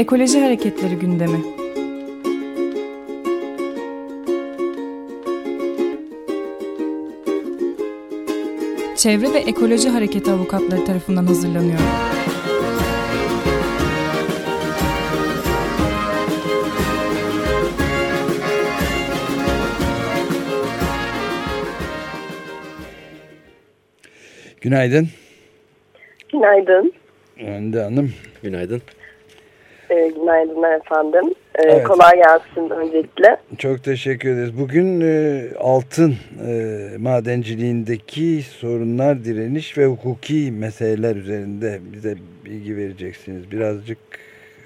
Ekoloji Hareketleri gündemi. Çevre ve Ekoloji Hareketi avukatları tarafından hazırlanıyor. Günaydın. Günaydın. Önde Hanım. Günaydın. Ee, günaydın efendim. Ee, evet. Kolay gelsin öncelikle. Çok teşekkür ederiz. Bugün e, altın e, madenciliğindeki sorunlar, direniş ve hukuki meseleler üzerinde bize bilgi vereceksiniz. Birazcık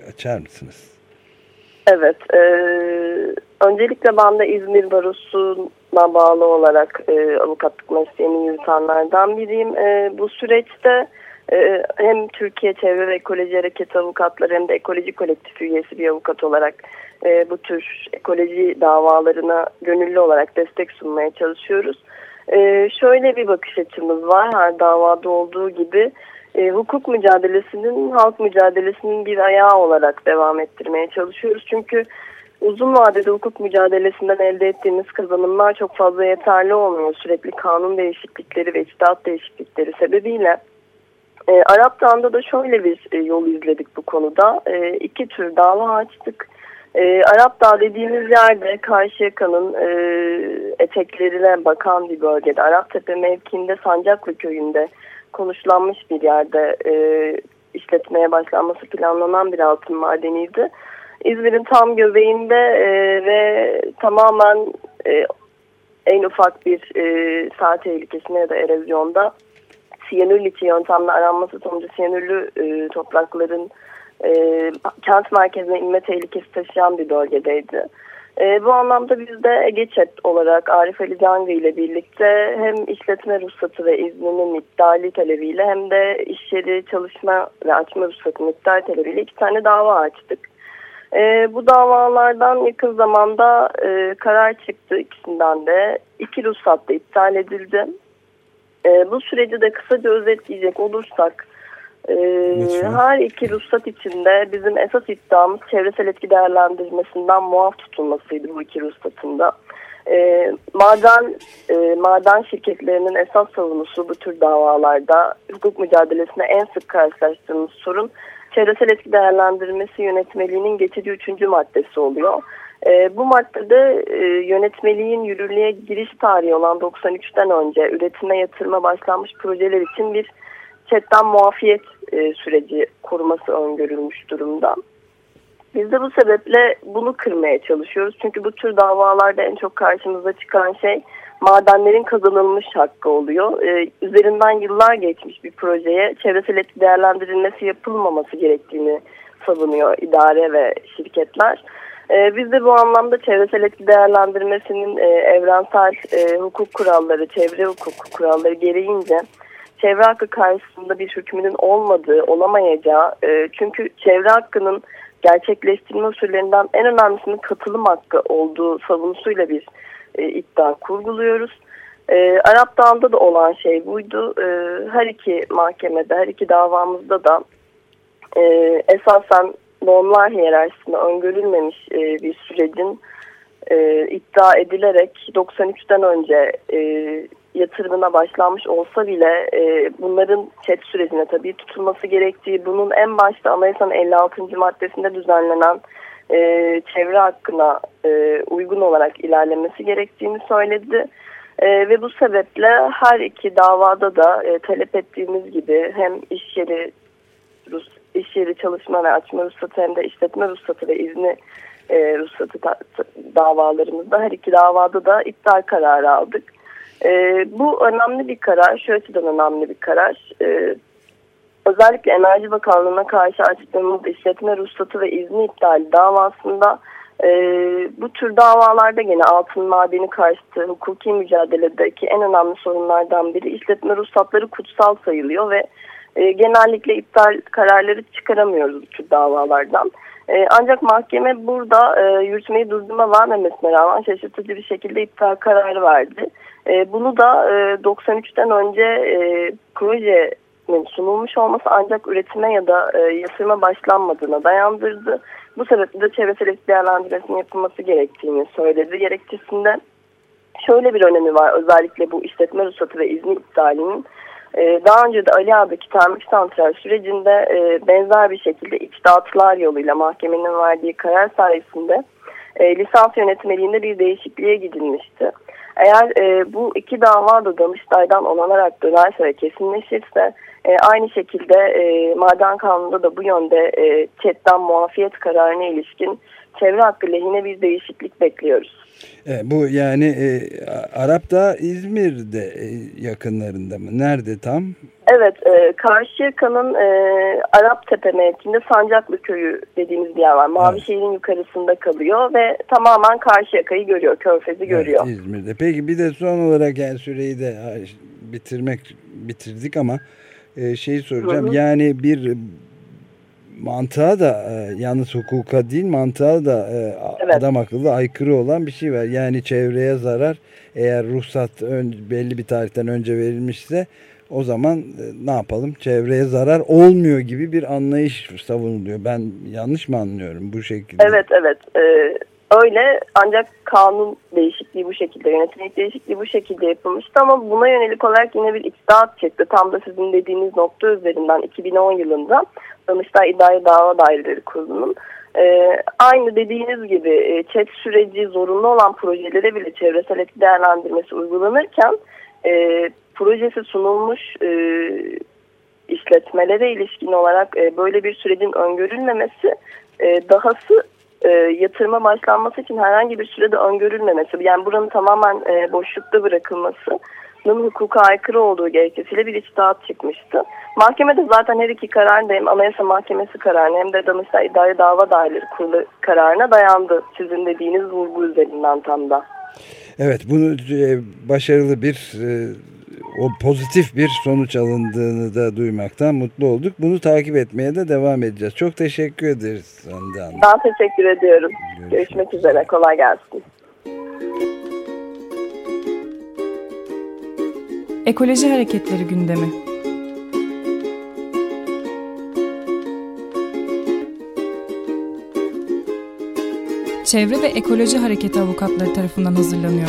açar mısınız? Evet. E, öncelikle ben de İzmir Barosu'na bağlı olarak e, avukatlık mesleğini yürütenlerden biriyim. E, bu süreçte ee, hem Türkiye Çevre ve Ekoloji Hareketi avukatları hem de ekoloji kolektifi üyesi bir avukat olarak e, bu tür ekoloji davalarına gönüllü olarak destek sunmaya çalışıyoruz. Ee, şöyle bir bakış açımız var her davada olduğu gibi e, hukuk mücadelesinin halk mücadelesinin bir ayağı olarak devam ettirmeye çalışıyoruz. Çünkü uzun vadede hukuk mücadelesinden elde ettiğimiz kazanımlar çok fazla yeterli olmuyor. Sürekli kanun değişiklikleri ve içtihat değişiklikleri sebebiyle e, Arap Dağı'nda da şöyle bir e, yol izledik bu konuda. E, iki tür dava açtık. E, Arap Dağı dediğimiz yerde Karşıyaka'nın e, eteklerine bakan bir bölgede. Araptepe mevkiinde Sancaklı köyünde konuşlanmış bir yerde e, işletmeye başlanması planlanan bir altın madeniydi. İzmir'in tam göbeğinde e, ve tamamen e, en ufak bir e, saat tehlikesine ya da erozyonda siyanür liçi yöntemle aranması sonucu siyanürlü e, toprakların e, kent merkezine inme tehlikesi taşıyan bir bölgedeydi. E, bu anlamda biz de Egeçet olarak Arif Ali Cangı ile birlikte hem işletme ruhsatı ve izninin iptali talebiyle hem de iş yeri çalışma ve açma ruhsatının iptal talebiyle iki tane dava açtık. E, bu davalardan yakın zamanda e, karar çıktı ikisinden de. iki ruhsat da iptal edildi. E, bu süreci de kısaca özetleyecek olursak e, her iki ruhsat içinde bizim esas iddiamız çevresel etki değerlendirmesinden muaf tutulmasıydı bu iki ruhsatında. E, maden e, maden şirketlerinin esas savunusu bu tür davalarda hukuk mücadelesinde en sık karşılaştığımız sorun çevresel etki değerlendirmesi yönetmeliğinin geçici üçüncü maddesi oluyor. E, bu maddede e, yönetmeliğin yürürlüğe giriş tarihi olan 93'ten önce üretime yatırıma başlanmış projeler için bir chatten muafiyet e, süreci koruması öngörülmüş durumda. Biz de bu sebeple bunu kırmaya çalışıyoruz. Çünkü bu tür davalarda en çok karşımıza çıkan şey madenlerin kazanılmış hakkı oluyor. Ee, üzerinden yıllar geçmiş bir projeye çevresel etki değerlendirilmesi yapılmaması gerektiğini savunuyor idare ve şirketler. E, biz de bu anlamda çevresel etki değerlendirmesinin e, evrensel e, hukuk kuralları, çevre hukuk kuralları gereğince çevre hakkı karşısında bir hükmünün olmadığı, olamayacağı, e, çünkü çevre hakkının gerçekleştirme usullerinden en önemlisinin katılım hakkı olduğu savunusuyla bir iddia kurguluyoruz. Arap Dağı'nda da olan şey buydu. Her iki mahkemede, her iki davamızda da esasen normlar hiyerarşisinde öngörülmemiş e, bir sürecin e, iddia edilerek 93'ten önce e, yatırımına başlanmış olsa bile e, bunların chat sürecine tabii tutulması gerektiği, bunun en başta anayasanın 56. maddesinde düzenlenen e, çevre hakkına e, uygun olarak ilerlemesi gerektiğini söyledi. E, ve bu sebeple her iki davada da e, talep ettiğimiz gibi hem iş yeri Rus iş yeri çalışma ve açma ruhsatı hem de işletme ruhsatı ve izni e, ruhsatı davalarımızda her iki davada da iptal kararı aldık. E, bu önemli bir karar. Şu açıdan önemli bir karar. E, özellikle Enerji Bakanlığı'na karşı açtığımız işletme ruhsatı ve izni iptali davasında e, bu tür davalarda gene altın madeni karşıtı hukuki mücadeledeki en önemli sorunlardan biri işletme ruhsatları kutsal sayılıyor ve e, genellikle iptal kararları çıkaramıyoruz bu davalardan. E, ancak mahkeme burada e, yürütmeyi durdurma vermemesine rağmen şaşırtıcı bir şekilde iptal kararı verdi. E, bunu da e, 93'ten önce e, proje sunulmuş olması ancak üretime ya da e, yatırıma başlanmadığına dayandırdı. Bu sebeple de çevresel değerlendirmesinin yapılması gerektiğini söyledi gerekçesinde. Şöyle bir önemi var özellikle bu işletme ruhsatı ve izni iptalinin. E, daha önce de Ali Ağa'daki termik santral sürecinde e, benzer bir şekilde içtihatlar yoluyla mahkemenin verdiği karar sayesinde e, lisans yönetmeliğinde bir değişikliğe gidilmişti. Eğer e, bu iki dava da Danıştay'dan onanarak dönerse ve kesinleşirse aynı şekilde maden kanununda da bu yönde e, muafiyet kararına ilişkin çevre hakkı lehine bir değişiklik bekliyoruz. Evet, bu yani e, Arap da İzmir'de e, yakınlarında mı? Nerede tam? Evet, e, Karşıyaka'nın e, Arap Tepe mevkinde Sancaklı Köyü dediğimiz bir yer var. Mavişehir'in evet. yukarısında kalıyor ve tamamen Karşıyaka'yı görüyor, Körfez'i görüyor. Evet, İzmir'de. Peki bir de son olarak yani süreyi de bitirmek bitirdik ama e, şeyi soracağım. Hı hı. Yani bir mantığa da e, yalnız hukuka değil mantığa da e, evet. adam akıllı aykırı olan bir şey var. Yani çevreye zarar eğer ruhsat ön, belli bir tarihten önce verilmişse o zaman e, ne yapalım çevreye zarar olmuyor gibi bir anlayış savunuluyor. Ben yanlış mı anlıyorum bu şekilde? Evet evet. Ee, Öyle ancak kanun değişikliği bu şekilde, yönetmelik değişikliği bu şekilde yapılmıştı ama buna yönelik olarak yine bir iktidat çıktı. Tam da sizin dediğiniz nokta üzerinden 2010 yılında Danıştay İdari Dava Daireleri Kurulu'nun e, aynı dediğiniz gibi e, chat süreci zorunlu olan projelere bile çevresel etki değerlendirmesi uygulanırken e, projesi sunulmuş e, işletmelere ilişkin olarak e, böyle bir sürecin öngörülmemesi e, dahası e, yatırıma başlanması için herhangi bir sürede öngörülmemesi, yani buranın tamamen e, boşlukta bırakılması hukuka aykırı olduğu gerekçesiyle bir içtihat çıkmıştı. Mahkemede zaten her iki karar hem Anayasa Mahkemesi kararına hem de Danıştay İdari Dava Daireleri Kurulu kararına dayandı. Sizin dediğiniz vurgu üzerinden tam da. Evet bunu e, başarılı bir e, o pozitif bir sonuç alındığını da duymaktan mutlu olduk. Bunu takip etmeye de devam edeceğiz. Çok teşekkür ederiz Hande Hanım. Ben teşekkür ediyorum. Görüşmek, Görüşmek üzere. Kolay gelsin. Ekoloji Hareketleri gündemi. Çevre ve Ekoloji Hareketi avukatları tarafından hazırlanıyor.